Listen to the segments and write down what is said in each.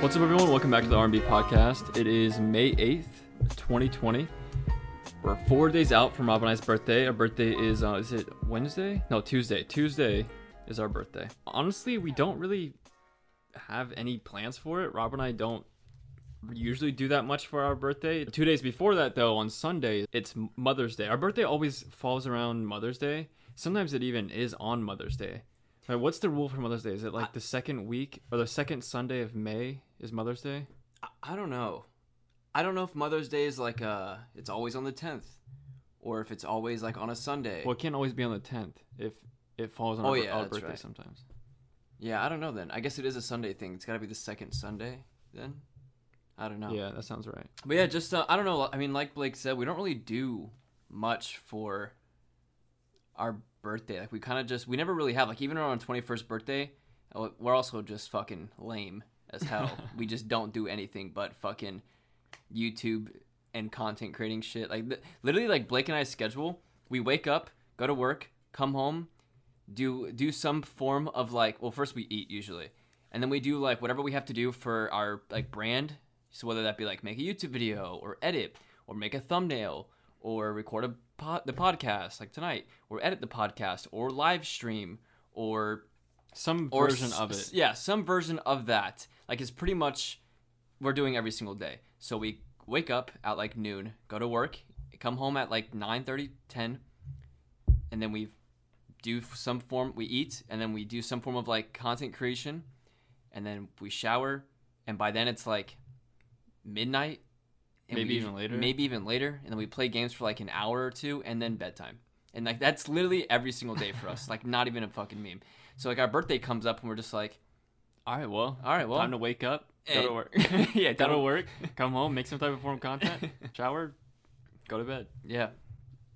What's up, everyone? Welcome back to the R&B podcast. It is May 8th, 2020. We're four days out from Rob and I's birthday. Our birthday is, uh, is it Wednesday? No, Tuesday. Tuesday is our birthday. Honestly, we don't really have any plans for it. Rob and I don't usually do that much for our birthday. Two days before that, though, on Sunday, it's Mother's Day. Our birthday always falls around Mother's Day. Sometimes it even is on Mother's Day. Right, what's the rule for Mother's Day? Is it like the second week or the second Sunday of May is Mother's Day? I, I don't know. I don't know if Mother's Day is like uh it's always on the 10th or if it's always like on a Sunday. Well, it can't always be on the 10th if it falls on Oh, our, yeah, our birthday right. sometimes. Yeah, I don't know then. I guess it is a Sunday thing. It's got to be the second Sunday then. I don't know. Yeah, that sounds right. But yeah, just uh, I don't know. I mean, like Blake said, we don't really do much for our birthday. Like we kind of just we never really have like even on our twenty first birthday, uh, we're also just fucking lame as hell. we just don't do anything but fucking YouTube and content creating shit. Like th- literally, like Blake and I schedule. We wake up, go to work, come home, do do some form of like. Well, first we eat usually, and then we do like whatever we have to do for our like brand. So whether that be like make a YouTube video or edit or make a thumbnail or record a pod, the podcast like tonight or edit the podcast or live stream or Some or version s- of it. Yeah, some version of that. Like it's pretty much we're doing every single day. So we wake up at like noon, go to work, come home at like 9:30, 10, and then we do some form we eat and then we do some form of like content creation and then we shower and by then it's like midnight Maybe even later. maybe even later and then we play games for like an hour or two and then bedtime. And like that's literally every single day for us like not even a fucking meme. So like our birthday comes up and we're just like All right, well, all right well. time to wake up, go to work. yeah go to work, come home, make some type of form content, shower, go to bed. yeah.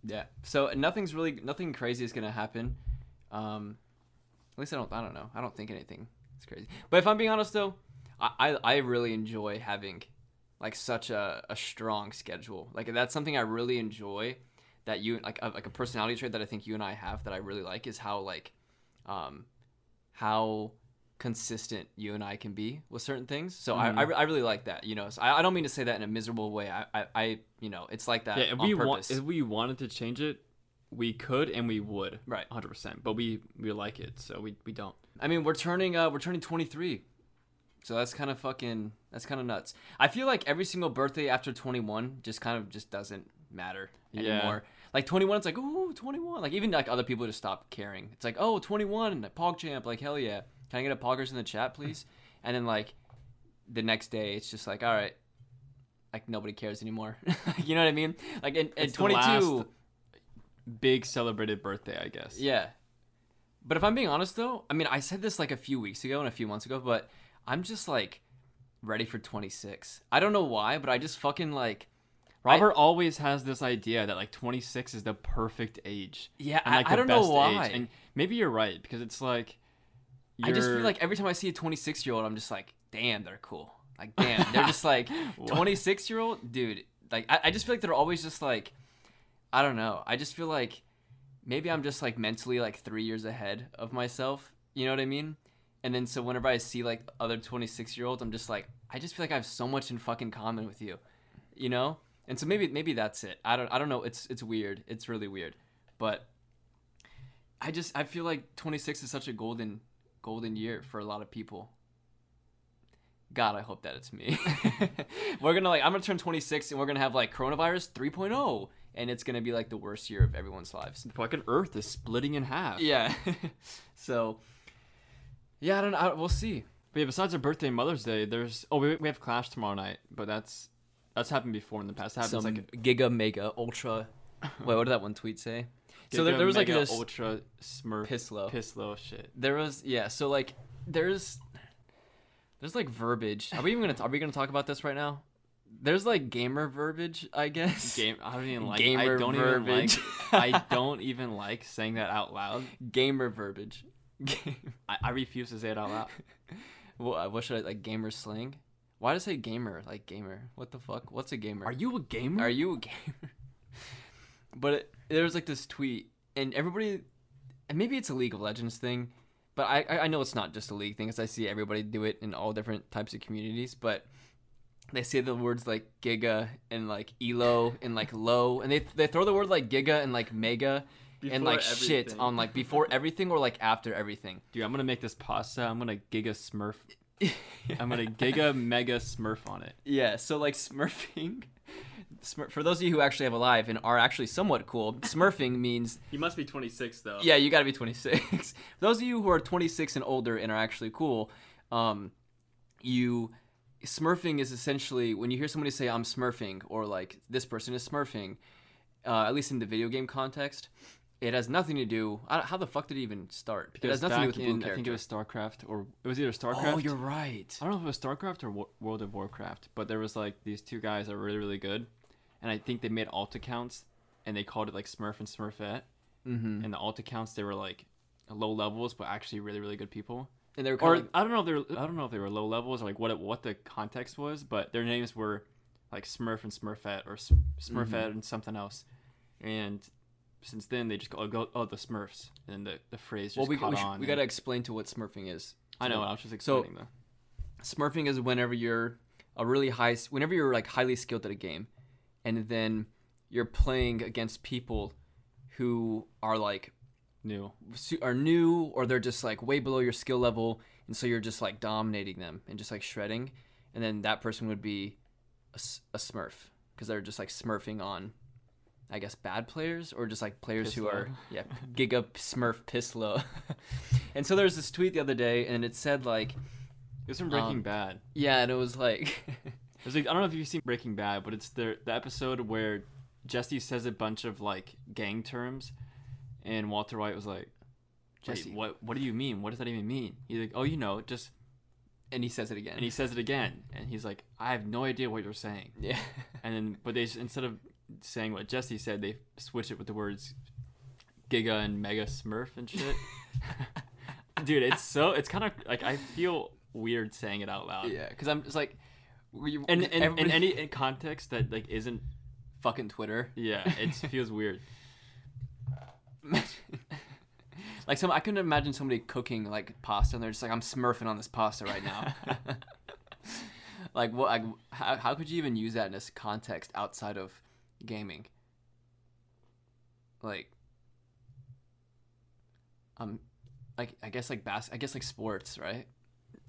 Yeah. So nothing's really nothing crazy is gonna happen. Um at least i don't i don't know. I don't think anything is crazy. But if i'm being honest though i i, I really enjoy having like such a, a strong schedule like that's something i really enjoy that you like a, like a personality trait that i think you and i have that i really like is how like um how consistent you and I can be with certain things. So I, I, Mhm. re- I really like that, you know. So I, I don't mean to say that in a miserable way. I, I, I you know, it's like that yeah, if we want, if we wanted to change it, we could and we would, right. 100. percent But we we like it, so we we don't. I mean, we're turning uh we're turning 23. So that's kind of fucking that's kind of nuts. I feel like every single birthday after 21 just kind of just doesn't matter anymore. Yeah. Like 21 it's like, "Ooh, 21." Like even like other people just stop caring. It's like, "Oh, 21, PogChamp." Like, "Hell yeah. Can I get a poggers in the chat, please?" and then like the next day it's just like, "All right, like nobody cares anymore." you know what I mean? Like in, in It's the 22 last Big celebrated birthday, I guess. Yeah. But if I'm being honest though, I mean, I said this like a few weeks ago and a few months ago, but I'm just like ready for 26. I don't know why, but I just fucking like Robert always has this idea that like 26 is the perfect age. yeah, and, like, I, I don't know why. age. And maybe you're right because it's like I just feel like every time I see a 26 year old, I'm just like, damn, they're cool. Like, damn, they're just like 26 year old dude. Like, I, I just feel like they're always just like, I don't know. I just feel like maybe I'm just like mentally like three years ahead of myself. You know what I mean? And then so whenever I see like other 26 year olds, I'm just like, I just feel like I have so much in fucking common with you, you know? And so maybe maybe that's it. I don't I don't know. It's it's weird. It's really weird, but I just I feel like 26 is such a golden golden year for a lot of people. God, I hope that it's me. we're gonna like I'm gonna turn 26 and we're gonna have like coronavirus 3.0 and it's gonna be like the worst year of everyone's lives. the fucking Earth is splitting in half. Yeah. so yeah, I don't know. I- We'll see. But yeah, besides our birthday and Mother's Day, there's oh we, we have Clash tomorrow night, but that's that's happened before in the past. It happens Some like giga mega ultra. Wait, what did that one tweet say? so there, there was like this ultra smurf piss low. piss low shit. There was yeah. So like there's there's like verbiage. Are we even gonna are we gonna talk about this right now? There's like gamer verbiage, I guess. Game I don't even like Gamer I don't even like verbiage. I don't even like saying that out loud. gamer verbiage. I, I refuse to say it out loud. what, what should I like gamer slang? Why did I say gamer? Like gamer. What the fuck? What's a gamer? Are you a gamer? Are you a gamer? but it, there was like this tweet, and everybody, and maybe it's a League of Legends thing, but I I I know it's not just a league thing because I see everybody do it in all different types of communities. But they say the words like giga and like elo and like low, and they they throw the word like giga and like mega and Before like shit on like before everything or like after everything. Dude, I'm gonna make this pasta. I'm gonna giga smurf. I'm gonna giga mega smurf on it. Yeah, so like smurfing. Smur- for those of you who actually have a live and are actually somewhat cool, smurfing means He must be 26 though. yeah, you got to be 26. For those of you who are 26 and older and are actually cool, um, you smurfing is essentially when you hear somebody say I'm smurfing or like this person is smurfing, uh, at least in the video game context, it has nothing to do. I How the fuck did it even start? because it has nothing to do with the blue in, I think it was StarCraft or it was either StarCraft. Oh, you're right. I don't know if it was StarCraft or Wo- World of Warcraft, but there was like these two guys that were really really good, and I think they made alt accounts and they called it like Smurf and Smurfette. Mm-hmm. And the alt accounts they were like low levels, but actually really really good people. And they were Or of I don't know if they were I don't know if they were low levels or like what it, what the context was, but their names were like Smurf and Smurfette or Smurfette Mm-hmm. and something else. And since then they just go, oh, go oh the Smurfs and the the phrase just well, we, caught we, on. we got to explain to what smurfing is. I know I was just So- explaining though. Smurfing is whenever you're a really high, whenever you're like highly skilled at a game, and then you're playing against people who are like New. are new or they're just like way below your skill level, and so you're just like dominating them and just like shredding, and then that person would be a Smurf because they're just like smurfing on. I guess bad players or just like players who are yeah giga smurf piss low, and so there's this tweet the other day and it said like It was from Breaking Um, Bad. yeah and it was like It was like I don't know if you've seen Breaking Bad, but it's the the episode where Jesse says a bunch of like gang terms, and Walter White was like, Jesse. "Jesse, what what do you mean? What does that even mean?" He's like, "Oh, you know, just." and he says it again. And he says it again, and he's like, "I have no idea what you're saying." yeah, And then, but they instead of saying what Jesse said, they switch it with the words Giga and Mega Smurf and shit. Dude, it's so it's kind of like I feel weird saying it out loud. yeah, because I'm just like, you And everybody- any in context that like isn't fucking Twitter. yeah, it feels weird. like some, I couldn't imagine somebody cooking like pasta, and they're just like, I'm smurfing on this pasta right now. like what? Like, how, how could you even use that in this context outside of gaming? Like, um, like I guess like bas- I guess like sports, right?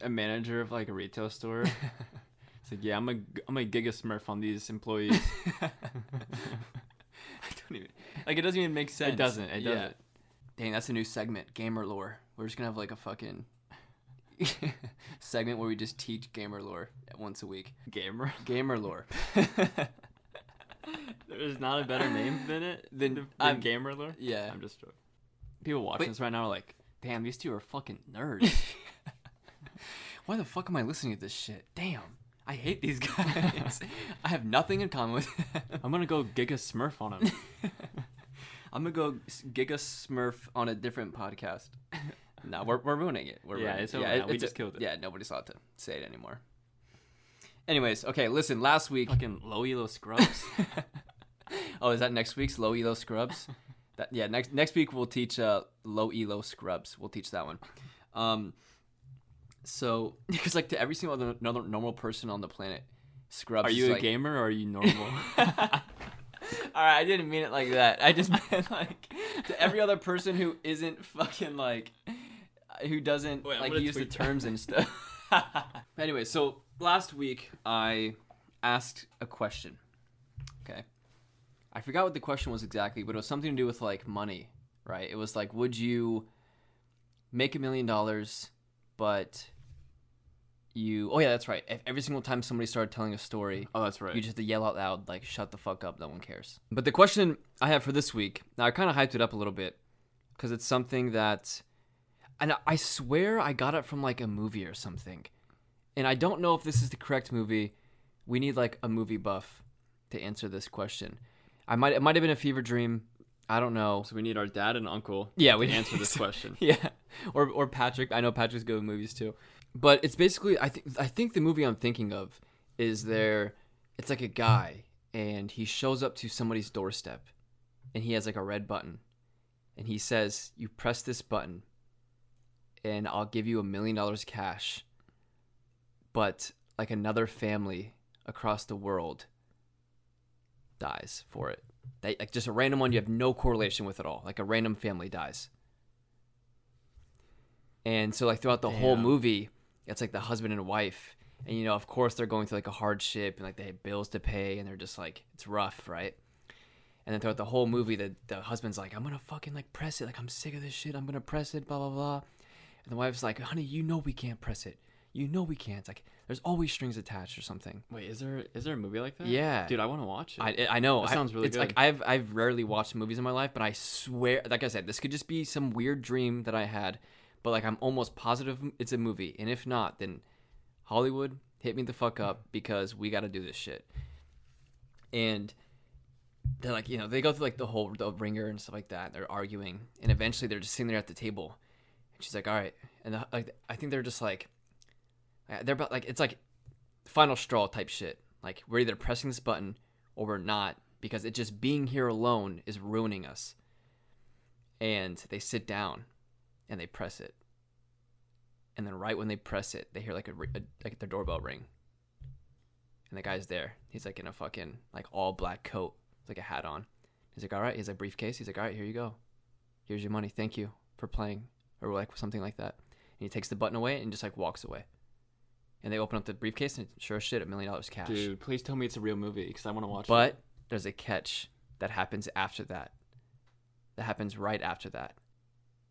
A manager of like a retail store. It's like, yeah, I'm a I'm a Giga Smurf on these employees. I don't even like it doesn't even make sense. It doesn't. It doesn't. Dang, that's a new segment, gamer lore. We're just gonna have like a fucking segment where we just teach gamer lore once a week. Gamer. Gamer lore. There's not a better name than it Then than, I'm- Gamer Lore. yeah. I'm just joking. People watching Wait. this right now are like, damn, these two are fucking nerds. Why the fuck am I listening to this shit? Damn. I hate these guys. I have nothing in common with them. I'm gonna go Giga Smurf on them. I'm gonna go Giga Smurf on a different podcast. No, we're, we're ruining it. We're Yeah, ruining it's it. over now. We it's just killed it. Yeah, nobody's allowed to say it anymore. Anyways, okay, listen. Last week, fucking low elo scrubs. oh, is that next week's low elo scrubs? that yeah, next next week we'll teach uh low elo scrubs. We'll teach that one. Um, so because like to every single other another normal person on the planet, scrubs. are you a like, gamer or are you normal? All right, I didn't mean it like that. I just meant like to every other person who isn't fucking like who doesn't Wait, like use the tweet that. terms and stuff. anyway, so last week I asked a question. I forgot what the question was exactly, but it was something to do with like money, right? It was like would you make a million dollars but you Oh yeah, that's right. If every single time somebody started telling a story, oh, that's right. you just have to yell out loud, like, shut the fuck up, no one cares. But the question I have for this week, now I kind of hyped it up a little bit because it's something that, and I swear I got it from like a movie or something. And I don't know if this is the correct movie. We need like a movie buff to answer this question. I might, it might have been a fever dream. I don't know. so we need our dad and uncle. Yeah, we answer this question. Yeah, or or Patrick. I know Patrick's good with movies too, but it's basically I think I think the movie I'm thinking of is there. It's like a guy and he shows up to somebody's doorstep, and he has like a red button, and he says, "You press this button, and I'll give you a million dollars cash. But like another family across the world dies for it. They, like just a random one you have no correlation with at all. Like a random family dies. And so like throughout the whole movie, it's like the husband and wife. And you know, of course they're going through like a hardship and like they have bills to pay and they're just like it's rough, right? And then throughout the whole movie, the the husband's like, I'm gonna fucking like press it, like I'm sick of this shit, I'm gonna press it, blah blah blah. And the wife's like, honey, you know we can't press it. You know we can't. Like there's always strings attached or something. Wait, is there is there a movie like that? Yeah. dude, I want to watch it. I, I know. That I- sounds really It's like. I've I've rarely watched movies in my life, but I swear, like I said, this could just be some weird dream that I had. But like I'm almost positive it's a movie, and if not, then Hollywood hit me the fuck up because we got to do this shit. And they're like, you know, they go through like the whole the ringer and stuff like that. They're arguing, and eventually they're just sitting there at the table, and she's like, "All right," and the, like I think they're just like, they're about like it's like final straw type shit. Like we're either pressing this button or we're not because it just being here alone is ruining us. And they sit down and they press it. And then right when they press it, they hear like a, a like their doorbell ring. And the guy's there. He's like in a fucking like all black coat, with, like a hat on. He's like, "All right." He's a briefcase. He's like, "All right, here you go. Here's your money. Thank you for playing," or like something like that. And he takes the button away and just like walks away. And they open up the briefcase and sure as shit, a million dollars cash. dude, please tell me it's a real movie because I want to watch it. But there's a catch that happens after that. That happens right after that.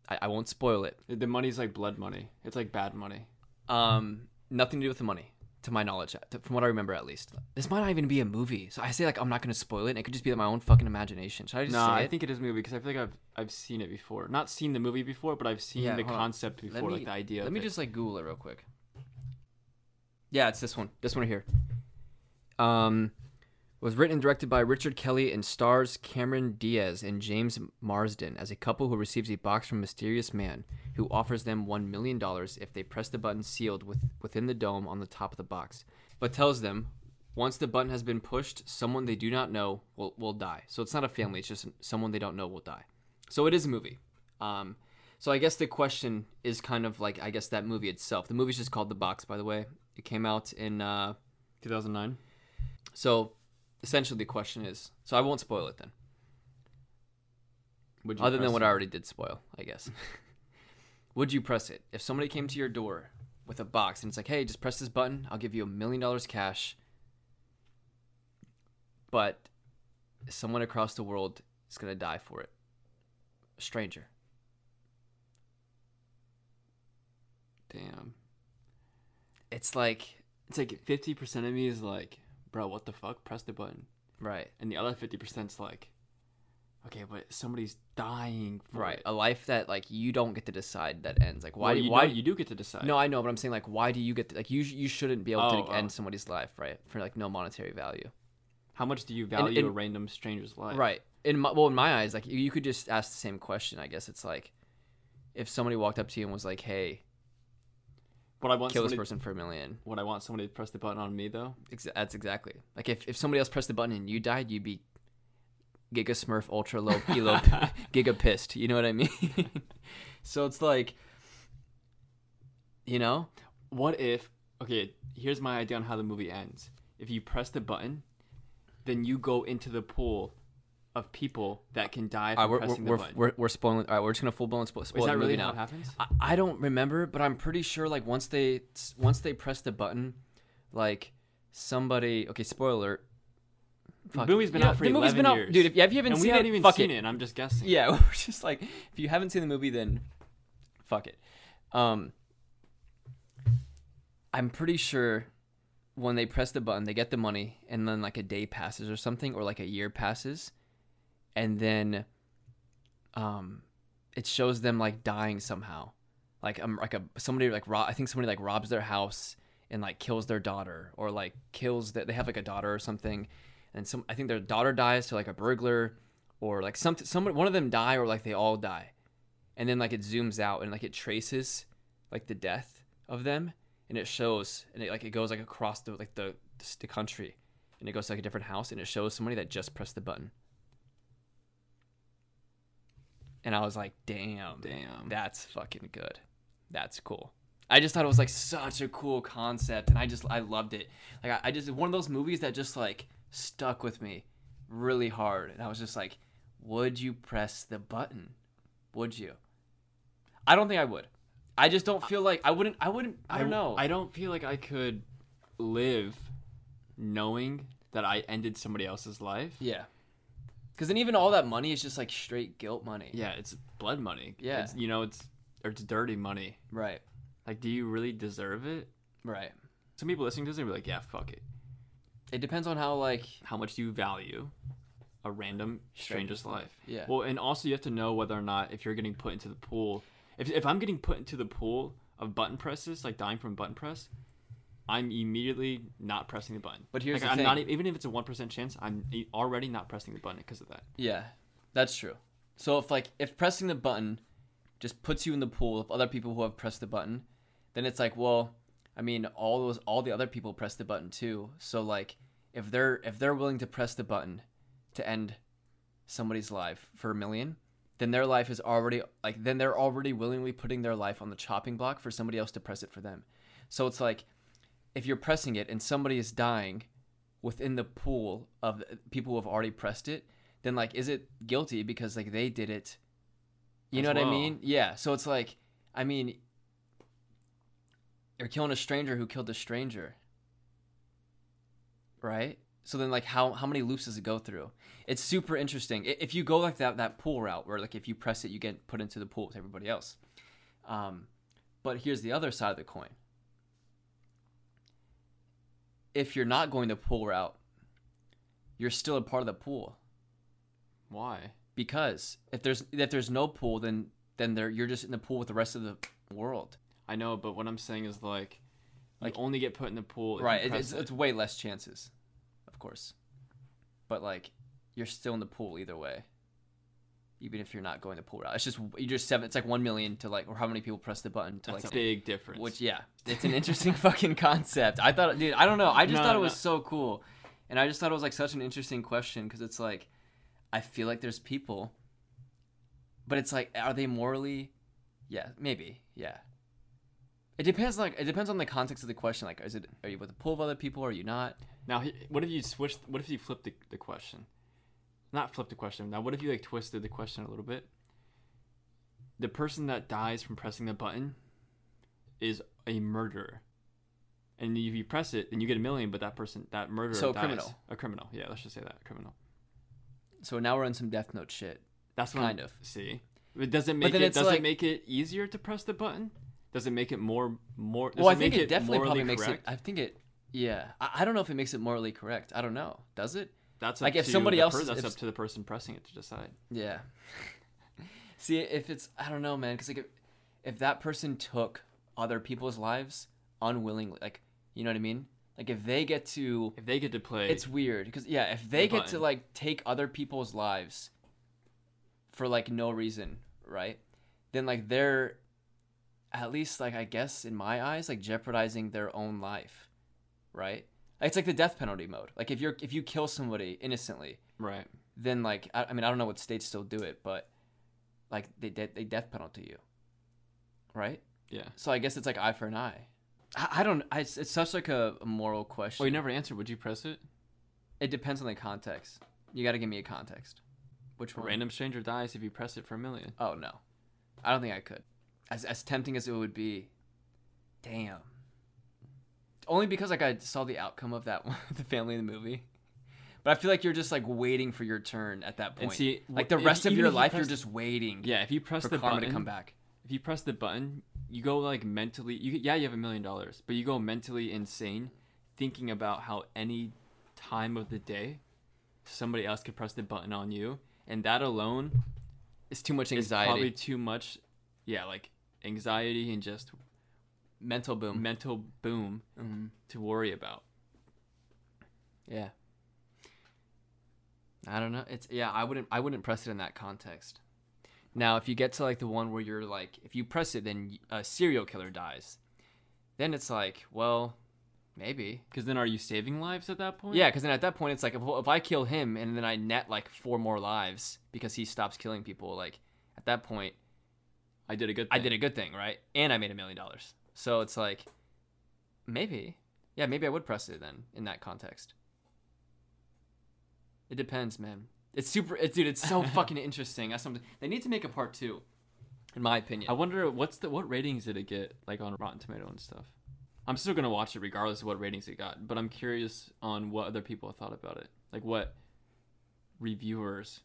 I, I won't spoil it. The money's like blood money. It's like bad money. Um, nothing to do with the money, to my knowledge, to- from what I remember at least. This might not even be a movie, so I say like I'm not gonna spoil it. And it could just be my own fucking imagination. Should I just No, say I it? think it is a movie because I feel like I've I've seen it before. Not seen the movie before, but I've seen Yeah, the hold on. concept before, me- like the idea. Let me it. just like Google it real quick. Yeah, it's this one. This one here. Um, was written and directed by Richard Kelly and stars Cameron Diaz and James Marsden as a couple who receives a box from a mysterious man who offers them one million dollars if they press the button sealed with, within the dome on the top of the box, but tells them once the button has been pushed, someone they do not know will, will die. So it's not a family; it's just someone they don't know will die. So it is a movie. Um, so I guess the question is kind of like I guess that movie itself. The movie's just called The Box, by the way. It came out in uh, 2009. so essentially the question is so I won't spoil it then. Would you Other than what it? I already did spoil, I guess. Would you press it? If somebody came to your door with a box and it's like, hey, just press this button, I'll give you a million dollars cash. But someone across the world is gonna die for it. A stranger. Damn. It's like It's like 50% of me is like, bro, what the fuck? Press the button. right. And the other 50% is like, okay, but somebody's dying for Right, it. a life that like you don't get to decide that ends. Like why? Well, do you why you do get to decide. No, I know, but I'm saying like, why do you get to, like you? You shouldn't be able Oh, to end oh. somebody's life, right? For like no monetary value, How much do you value and- a random stranger's life? right? In my, well, in my eyes, like you could just ask the same question. I guess it's like, if somebody walked up to you and was like, "Hey, What I want kill this person for a million. what I want somebody to press the button on me though. Ex- that's exactly like if, if somebody else pressed the button and you died, you'd be Giga Smurf ultra low elo Giga pissed. You know what I mean? so it's like, you know, What if? Okay, here's my idea on how the movie ends. If you press the button, then you go into the pool of people that can die from right, we're, pressing we're, the button. we're, we're spoiling. All right, we're just gonna full blown spoil, spoil Is that really now. it happens? I, I don't remember, but I'm pretty sure like once they once they press the button, like somebody. Okay, spoiler. alert. The movie's been know, out for the movie's 11 been out, years. dude. If, yeah, if you haven't and seen we haven't it, even fuck seen it. it. I'm just guessing. Yeah, we're just like if you haven't seen the movie, then fuck it. Um, I'm pretty sure when they press the button, they get the money, and then like a day passes or something, or like a year passes, and then um, it shows them like dying somehow, like um, like a somebody like rob. I think somebody like robs their house and like kills their daughter, or like kills that they have like a daughter or something, and some I think their daughter dies to like a burglar, or like some someone one of them die, or like they all die, and then like it zooms out and like it traces like the death of them and it shows and it like it goes like across the like the the country and it goes to like a different house and it shows somebody that just pressed the button and i was like damn Damn. that's fucking good that's cool. I just thought it was like such a cool concept, and I just I loved it. Like I, I just one of those movies that just like stuck with me really hard, and I was just like, would you press the button? Would you? I don't think I would. I just don't feel like I wouldn't. I wouldn't. I don't know. I don't feel like I could live knowing that I ended somebody else's life. yeah. Because then even all that money is just like straight guilt money. Yeah, it's blood money. Yeah. It's, you know, it's or it's dirty money. Right. Like, do you really deserve it? Right. Some people listening to this are like, yeah, fuck it. It depends on how like How much do you value a random stranger's life? Yeah. Well, and also you have to know whether or not if you're getting put into the pool. If if I'm getting put into the pool of button presses, like dying from button press, I'm immediately not pressing the button. But here's like, the I'm thing. not even if it's a one percent chance, I'm already not pressing the button because of that. Yeah, that's true. So if like if pressing the button just puts you in the pool of other people who have pressed the button, then it's like, well, I mean, all those all the other people press the button too. So like if they're if they're willing to press the button to end somebody's life for a million, then their life is already like then they're already willingly putting their life on the chopping block for somebody else to press it for them. So it's like if you're pressing it and somebody is dying within the pool of people who have already pressed it, then like is it guilty because like they did it? You know what I mean? Yeah. So it's like I mean you're killing a stranger who killed a stranger. Right? So then like how how many loops does it go through? It's super interesting. If you go like that that pool route where like if you press it you get put into the pool with everybody else. Um but here's the other side of the coin. If you're not going the pool route, you're still a part of the pool Why? because if there's if there's no pool then then there you're just in the pool with the rest of the world. I know, but what I'm saying is like, Like- you only get put in the pool. if right it's, it. it's way less chances of course but like you're still in the pool either way even if you're not going the pool route it's just you just seven it's like one million to like or how many people press the button to That's like a big difference. which yeah it's an interesting fucking concept i thought dude i don't know i just No, thought it no. was so cool and i just thought it was like such an interesting question because it's like i feel like there's people but it's like are they morally yeah maybe yeah it depends like it depends on the context of the question like is it are you with a pool of other people or are you not Now, what if you switch? What if you flip the, the question? Not flip the question. Now, what if you like twisted the question a little bit? The person that dies from pressing the button is a murderer, and if you press it, then you get a million. But that person, that murderer, So a dies. criminal. a criminal. Yeah, let's just say that a criminal. so now we're in some death note shit That's what Kind I'm- of. See, but does it make then it? it's Does like- it make it easier to press the button? Does it make it more more? Well i think make it, definitely probably makes it i think it yeah I, I don't know if it makes it morally correct i don't know does it That's like if somebody else per- that's if- up to the person pressing it to decide. Yeah. See, if it's I don't know, man, because like if, if that person took other people's lives unwillingly, like you know what I mean, like if they get to, If they get to play, it's weird because yeah, if they The get to like take other people's lives for like no reason, right? Then like they're at least like I guess in my eyes like jeopardizing their own life, right? It's like the death penalty mode. Like if you're if you kill somebody innocently, right. then like I, I mean I don't know what states still do it, but like they de- they death penalty you, right? Yeah. So I guess it's like eye for an eye. I, I don't. I, it's, it's such like a, a moral question. Well, you never answered. Would you press it? it depends on the context. You got to give me a context. Which A one? random stranger dies if you press it for a million. Oh no, I don't think I could. As as tempting as it would be, damn. Only because like I saw the outcome of that one, the family in the movie. But I feel like you're just like waiting for your turn at that point. And see, like the if- rest of your you life, press- you're just waiting. Yeah, if you press for the karma button, to come back. if you press the button, you go like mentally. You yeah, you have a million dollars, but you go mentally insane, thinking about how any time of the day, somebody else could press the button on you, and that alone is too much anxiety. probably too much. Yeah, like anxiety and just mental boom. mental boom Mhm. to worry about. Yeah. I don't know. It's yeah. I wouldn't. I wouldn't press it in that context. Now, if you get to like the one where you're like, if you press it, then a serial killer dies. Then it's like, well, maybe. Because then, are you saving lives at that point? Yeah, because then at that point, it's like if, if I kill him and then I net like four more lives because he stops killing people, like at that point, I did a good. I did a good thing, right? And I made a million dollars. So it's like, maybe, yeah, maybe I would press it then in that context. It depends, man. It's super, it, dude. It's so fucking interesting. That's something they need to make a part two, in my opinion. I wonder what's the what ratings did it get like on Rotten Tomato and stuff. I'm still gonna watch it regardless of what ratings it got, but I'm curious on what other people thought about it. Like what reviewers.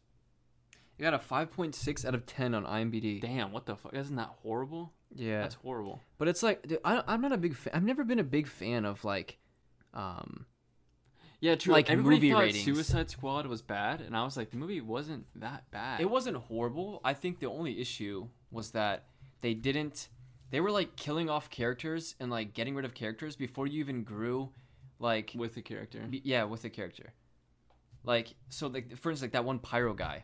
It got a five point six out of ten on IMDb. Damn, what the fuck? Isn't that horrible? Yeah, That's horrible. but it's like, dude, I, I'm not a big. fan. I've never been a big fan of like, um, Yeah, true. Like, Everybody movie thought ratings. Suicide Squad was bad, and I was like, the movie wasn't that bad. It wasn't horrible. I think the only issue was that they didn't. They were like killing off characters and like getting rid of characters before you even grew, like with the character. yeah, with the character. Like so, like for instance, like that one pyro guy,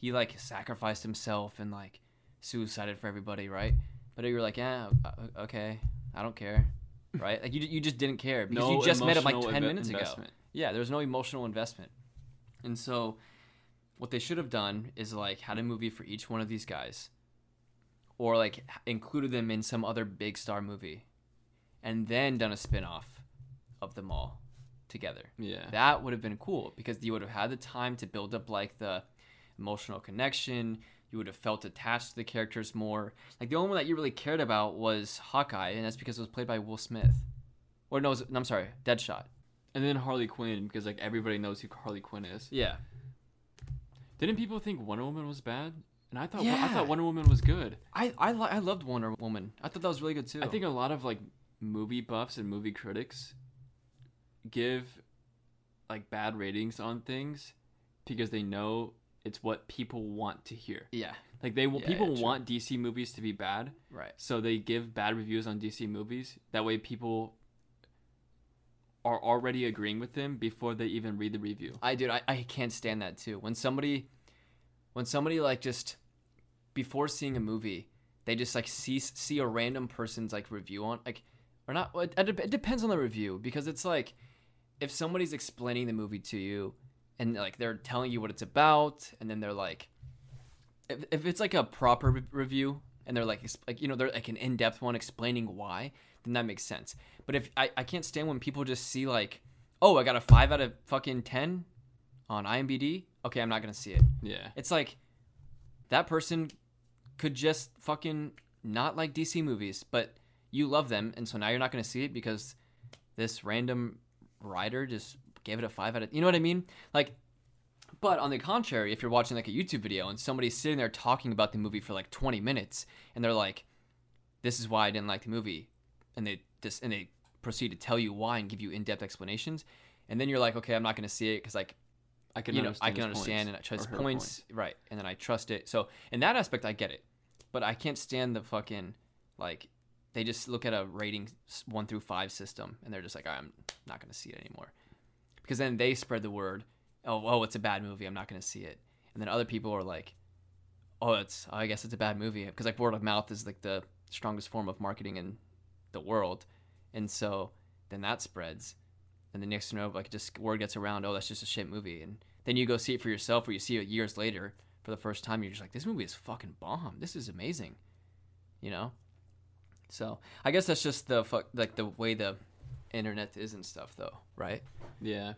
he like sacrificed himself and like suicided for everybody, right? But you were like, yeah, uh, uh, okay, I don't care, right? Like you, you just didn't care because No you just met him like ten inve- minutes ago. Yeah, there was no emotional investment. And so what they should have done is like had a movie for each one of these guys or like included them in some other big star movie and then done a spin-off of them all together. Yeah. That would have been cool because you would have had the time to build up like the emotional connection. You would have felt attached to the characters more. Like the only one that you really cared about was Hawkeye, and that's because it was played by Will Smith. Or no, was- I'm sorry, Deadshot. and then Harley Quinn because like everybody knows who Harley Quinn is. Yeah. Didn't people think Wonder Woman was bad? And I thought I thought Wonder Woman was good. I I, li- I loved Wonder Woman. I thought that was really good too. I think a lot of like movie buffs and movie critics give like bad ratings on things because they know it's what people want to hear. yeah, Like they Yeah, people yeah, want DC movies to be bad, right. so they give bad reviews on DC movies. That way people are already agreeing with them before they even read the review. I dude, I, I can't stand that too. When somebody when somebody like just before seeing a movie, they just like see see a random person's like review on like or not it, it depends on the review because it's like if somebody's explaining the movie to you and like they're telling you what it's about and then they're like if, if it's like a proper re- review and they're like like you know they're like an in-depth one explaining why then that makes sense. But if I, I can't stand when people just see like oh i got a 5 out of fucking 10 on imdb okay i'm not gonna see it. Yeah. it's like that person could just fucking not like dc movies but you love them and so now you're not gonna see it because this random writer just gave it a 5 out of you know what i mean like but on the contrary, if you're watching like a YouTube video and somebody's sitting there talking about the movie for like 20 minutes and they're like, "This is why I didn't like the movie," and they just and they proceed to tell you why and give you in-depth explanations, and then you're like, "Okay, I'm not going to see it because like I can you know I can understand and I trust her points, right?" And then I trust it. So in that aspect, I get it, but I can't stand the fucking like they just look at a rating one through five system and they're just like, "I'm not going to see it anymore," because then they spread the word oh, oh, it's a bad movie. I'm not going to see it. And then other people are like, oh, it's, I guess it's a bad movie. Because like word of mouth is like the strongest form of marketing in the world. And so then that spreads. And the next you know, like just word gets around, oh, that's just a shit movie. And then you go see it for yourself or you see it years later for the first time. You're just like, this movie is fucking bomb. This is amazing. You know? So I guess that's just the fuck, like the way the internet is and stuff though, right? Yeah.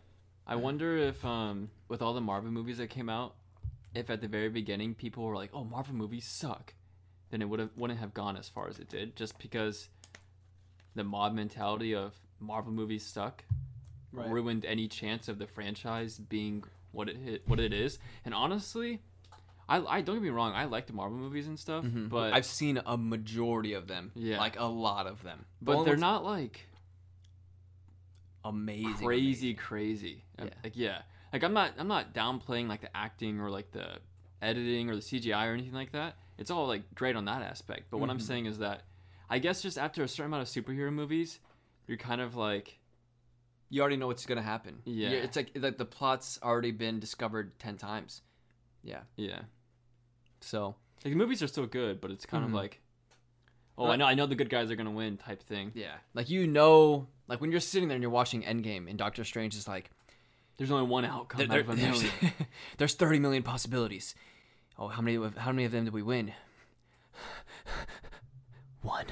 I wonder if um with all the Marvel movies that came out, if at the very beginning people were like, "Oh, Marvel movies suck," then it would have wouldn't have gone as far as it did, just because the mob mentality of Marvel movies suck Right. ruined any chance of the franchise being what it hit, what it is. And honestly, I, I don't get me wrong, I like the Marvel movies and stuff, Mhm. but I've seen a majority of them. Yeah. like a lot of them. The but only they're not like amazing. crazy amazing. crazy Yeah. like yeah like i'm not i'm not downplaying like the acting or like the editing or the cgi or anything like that it's all like great on that aspect but what i'm Mhm. saying is that i guess just after a certain amount of superhero movies you're kind of like You already know what's gonna happen. Yeah. You're- it's like like the plot's already been discovered ten times. Yeah. yeah So like the movies are still good but it's kind Mhm. of like oh i know i know the good guys are gonna win type thing yeah, like you know, like when you're sitting there and you're watching Endgame and Doctor Strange is like, there's only one outcome there- out of a there's, million there's thirty million possibilities. Oh, how many? How many of them did we win? one.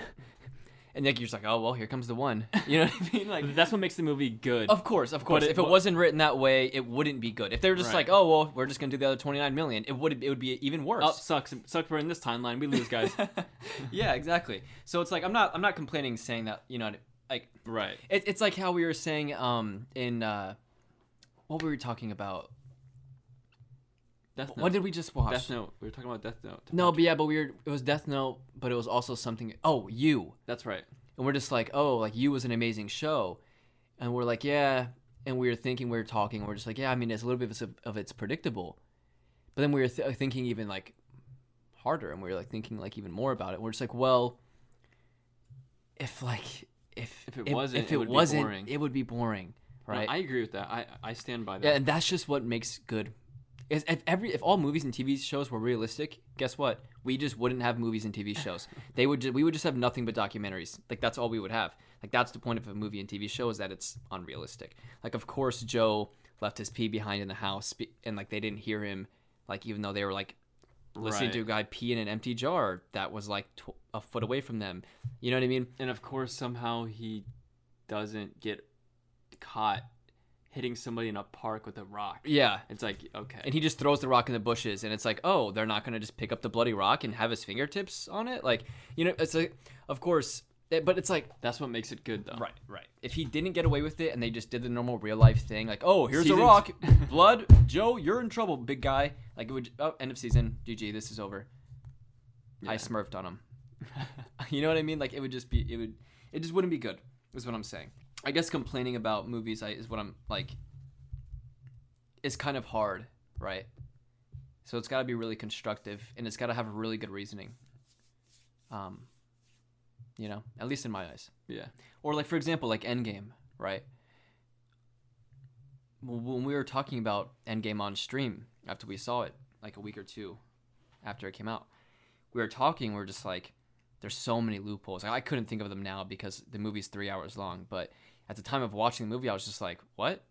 And like you're just like, oh well, here comes the one. You know what I mean? Like, That's what makes the movie good. of course, of course. it- if it but- wasn't written that way, it wouldn't be good. If they were just Right. like, oh well, we're just gonna do the other 29 million, it would it would be even worse. Oh, sucks. Sucks. We're in this timeline. We lose, guys. yeah, exactly. So it's like I'm not I'm not complaining saying that you know like right. it, it's like how we were saying um in uh what were we talking about? Death Note. What did we just watch? Death Note. We were talking about Death Note. No, but yeah, but we were it was Death Note, but it was also something. Oh, you. That's right. and we're just like, oh, like you was an amazing show, and we're like, yeah, and we were thinking, we were talking, we're just like, yeah, I mean, it's a little bit of, of it's predictable, but then we were th- uh, thinking even like harder, and we were like thinking like even more about it. We're just like, well, if like if If it wasn't, if it it, would be wasn't, boring. it would be boring, No, right? I agree with that. I I stand by that. yeah, and that's just what makes good. Is if every if all movies and TV shows were realistic, guess what? We just wouldn't have movies and TV shows. they would we would just have nothing but documentaries. Like that's all we would have. Like that's the point of a movie and TV show is that it's unrealistic. Like of course Joe left his pee behind in the house and like they didn't hear him. Like even though they were like listening Right. to a guy pee in an empty jar that was like tw- a foot away from them. You know what I mean? and of course, somehow he doesn't get caught hitting somebody in a park with a rock. Yeah. It's like okay. and he just throws the rock in the bushes and it's like oh they're not going to just pick up the bloody rock and have his fingertips on it? Like you know it's like of course it, but it's like That's what makes it good, though. right right. If he didn't get away with it and they just did the normal real life thing like oh here's Seasons- a rock. blood joe you're in trouble big guy. Like it would oh end of season. Gg this is over. I smurfed on him. You know what i mean? Like it would just be it would it just wouldn't be good is what i'm saying i guess complaining about movies I, is what i'm like is kind of hard right? So it's got to be really constructive and it's got to have a really good reasoning. Um you know at least in my eyes. Yeah. or like for example like endgame right? When we were talking about endgame on stream after we saw it like a week or two after it came out we were talking we are just like there's so many loopholes. I couldn't think of them now because the movie's three hours long but at the time of watching the movie i was just like what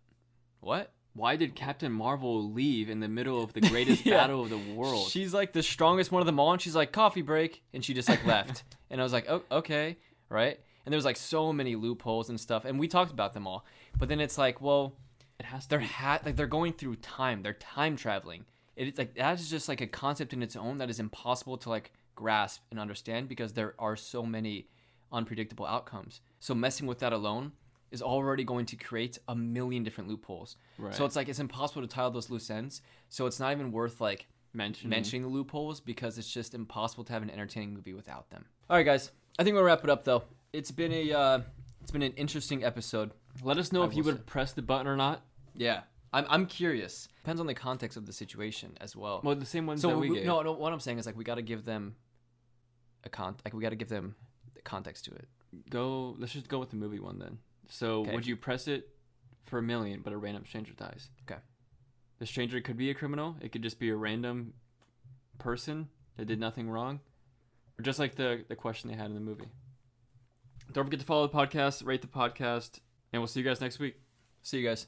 what Why did Captain Marvel leave in the middle of the greatest Yeah. battle of the world? She's like the strongest one of them all, and she's like coffee break, and she just like left, and I was like, oh, okay, right. And there's like so many loopholes and stuff, and we talked about them all. But then it's like, well, it has to they're ha- like they're going through time, they're time traveling. It's like that is just like a concept in its own that is impossible to like grasp and understand because there are so many unpredictable outcomes. So messing with that alone is already going to create a million different loopholes. Right. So it's like it's impossible to tie those loose ends. So it's not even worth like mentioned. mentioning the loopholes because it's just impossible to have an entertaining movie without them. All right, guys. I think we'll wrap it up though. It's been a uh, it's been an interesting episode. Let us know I if you would say. press the button or not. Yeah, I'm I'm curious. Depends on the context of the situation as well. Well, the same ones so that we, we- no, no. What I'm saying is like we got to give them a con. Like we got to give them the context to it. Go. Let's just go with the movie one then. So, Okay. would you press it for a million, but a random stranger dies? Okay. The stranger could be a criminal. It could just be a random person that did nothing wrong, or just like the the question they had in the movie. Don't forget to follow the podcast, rate the podcast, and we'll see you guys next week. See you guys.